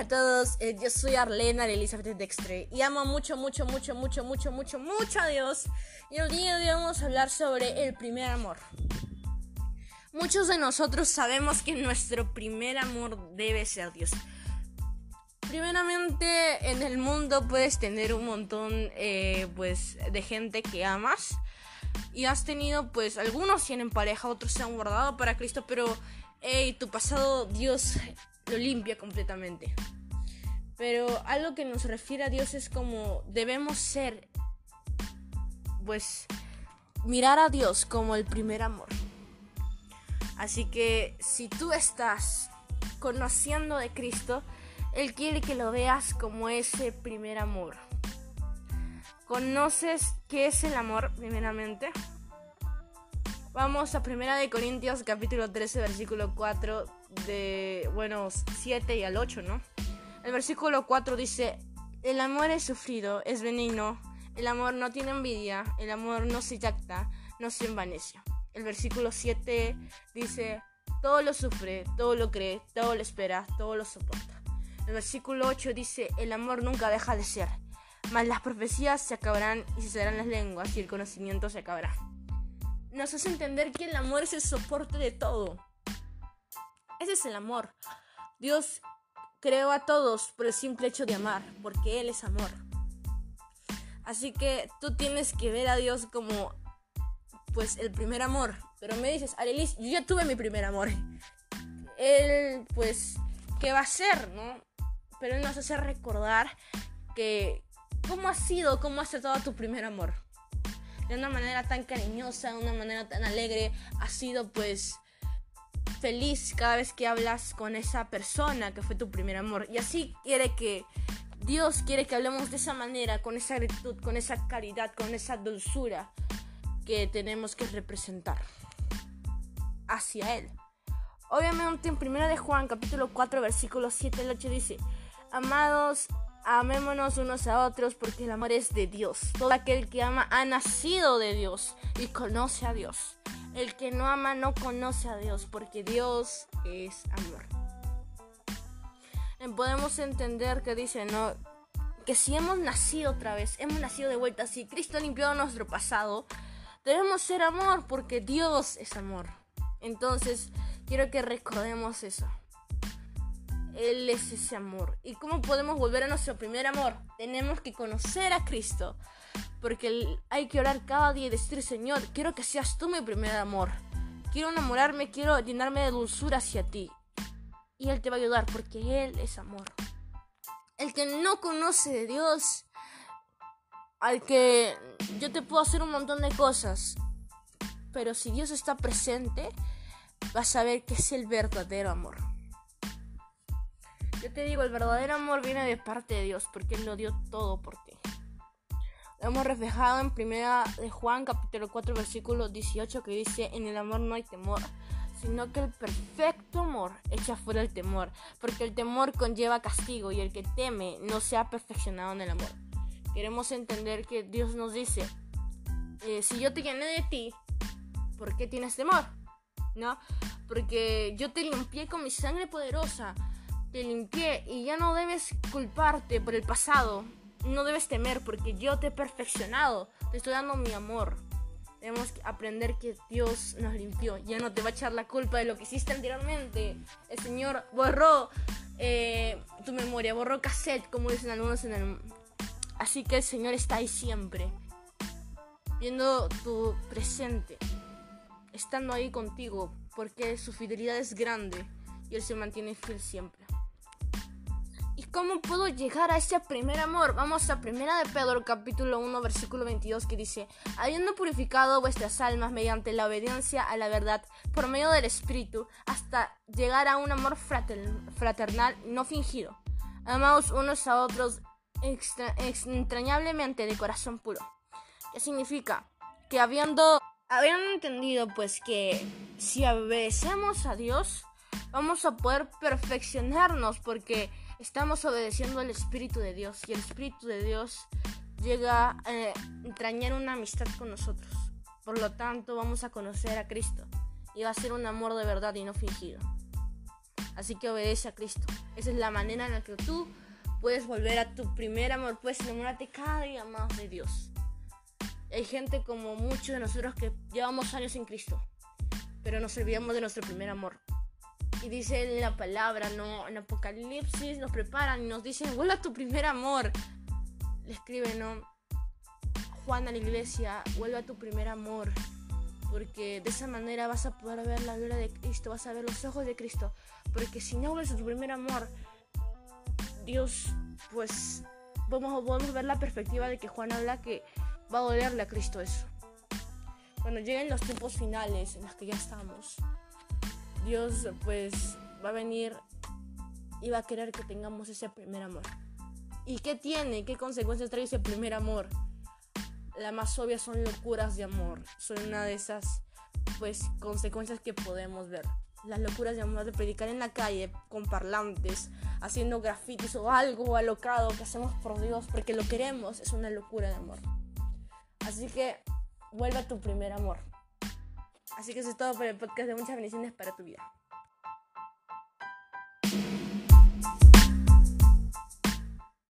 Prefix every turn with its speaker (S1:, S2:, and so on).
S1: a todos, eh, yo soy Arlena de Elizabeth Dextre y amo mucho, mucho, mucho, mucho, mucho, mucho, mucho a Dios. Y el día vamos a hablar sobre el primer amor. Muchos de nosotros sabemos que nuestro primer amor debe ser Dios. Primeramente, en el mundo puedes tener un montón eh, pues, de gente que amas. Y has tenido, pues, algunos tienen pareja, otros se han guardado para Cristo, pero, hey, tu pasado Dios lo limpia completamente. Pero algo que nos refiere a Dios es como debemos ser, pues, mirar a Dios como el primer amor. Así que si tú estás conociendo de Cristo, Él quiere que lo veas como ese primer amor. ¿Conoces qué es el amor primeramente? Vamos a Primera de Corintios capítulo 13 versículo 4 de bueno 7 y al 8, ¿no? El versículo 4 dice, "El amor es sufrido, es benigno, el amor no tiene envidia, el amor no se jacta, no se envanece." El versículo 7 dice, "Todo lo sufre, todo lo cree, todo lo espera, todo lo soporta." El versículo 8 dice, "El amor nunca deja de ser." Mas las profecías se acabarán y se serán las lenguas y el conocimiento se acabará nos hace entender que el amor es el soporte de todo. Ese es el amor. Dios creó a todos por el simple hecho de amar, porque Él es amor. Así que tú tienes que ver a Dios como, pues, el primer amor. Pero me dices, Arelis, yo ya tuve mi primer amor. Él, pues, ¿qué va a ser, no? Pero Él nos hace recordar que, ¿cómo ha sido, cómo ha sido todo tu primer amor? De una manera tan cariñosa, de una manera tan alegre, has sido pues feliz cada vez que hablas con esa persona que fue tu primer amor. Y así quiere que Dios quiere que hablemos de esa manera, con esa gratitud, con esa caridad, con esa dulzura que tenemos que representar hacia Él. Obviamente en 1 de Juan capítulo 4 versículo 7 al 8 dice, Amados, Amémonos unos a otros porque el amor es de Dios. Todo aquel que ama ha nacido de Dios y conoce a Dios. El que no ama no conoce a Dios porque Dios es amor. Podemos entender que dice, ¿no? Que si hemos nacido otra vez, hemos nacido de vuelta, si Cristo ha limpiado nuestro pasado, debemos ser amor porque Dios es amor. Entonces, quiero que recordemos eso. Él es ese amor. ¿Y cómo podemos volver a nuestro primer amor? Tenemos que conocer a Cristo. Porque hay que orar cada día y decir, Señor, quiero que seas tú mi primer amor. Quiero enamorarme, quiero llenarme de dulzura hacia ti. Y Él te va a ayudar porque Él es amor. El que no conoce de Dios, al que yo te puedo hacer un montón de cosas, pero si Dios está presente, vas a ver que es el verdadero amor. Yo te digo, el verdadero amor viene de parte de Dios, porque Él lo dio todo por ti. Lo hemos reflejado en primera de Juan capítulo 4 versículo 18 que dice, en el amor no hay temor, sino que el perfecto amor echa fuera el temor, porque el temor conlleva castigo y el que teme no se ha perfeccionado en el amor. Queremos entender que Dios nos dice, eh, si yo te llené de ti, ¿por qué tienes temor? ¿No? Porque yo te limpié con mi sangre poderosa te limpié y ya no debes culparte por el pasado. No debes temer porque yo te he perfeccionado. Te estoy dando mi amor. Debemos aprender que Dios nos limpió. Ya no te va a echar la culpa de lo que hiciste anteriormente. El Señor borró eh, tu memoria, borró cassette, como dicen algunos en el... Así que el Señor está ahí siempre. Viendo tu presente. Estando ahí contigo. Porque su fidelidad es grande. Y Él se mantiene fiel siempre. ¿Y cómo puedo llegar a ese primer amor? Vamos a Primera de Pedro capítulo 1 versículo 22 que dice, habiendo purificado vuestras almas mediante la obediencia a la verdad por medio del Espíritu, hasta llegar a un amor fraternal no fingido. Amaos unos a otros extrañablemente de corazón puro. ¿Qué significa? Que habiendo, habiendo entendido pues que si obedecemos a Dios, vamos a poder perfeccionarnos porque estamos obedeciendo al Espíritu de Dios y el Espíritu de Dios llega a eh, entrañar una amistad con nosotros. Por lo tanto, vamos a conocer a Cristo y va a ser un amor de verdad y no fingido. Así que obedece a Cristo. Esa es la manera en la que tú puedes volver a tu primer amor, puedes enamorarte cada día más de Dios. Hay gente como muchos de nosotros que llevamos años en Cristo, pero nos olvidamos de nuestro primer amor. Y dice la palabra, ¿no? En Apocalipsis nos preparan y nos dicen, vuelve a tu primer amor. Le escribe, ¿no? Juan a la iglesia, vuelve a tu primer amor. Porque de esa manera vas a poder ver la gloria de Cristo, vas a ver los ojos de Cristo. Porque si no vuelves a tu primer amor, Dios, pues podemos, podemos ver la perspectiva de que Juan habla que va a dolerle a Cristo eso. Cuando lleguen los tiempos finales en los que ya estamos, Dios pues va a venir y va a querer que tengamos ese primer amor. ¿Y qué tiene? ¿Qué consecuencias trae ese primer amor? La más obvia son locuras de amor. Son una de esas pues consecuencias que podemos ver. Las locuras de amor de predicar en la calle con parlantes, haciendo grafitis o algo alocado que hacemos por Dios porque lo queremos, es una locura de amor. Así que vuelve a tu primer amor. Así que eso es todo por el podcast de muchas bendiciones para tu vida.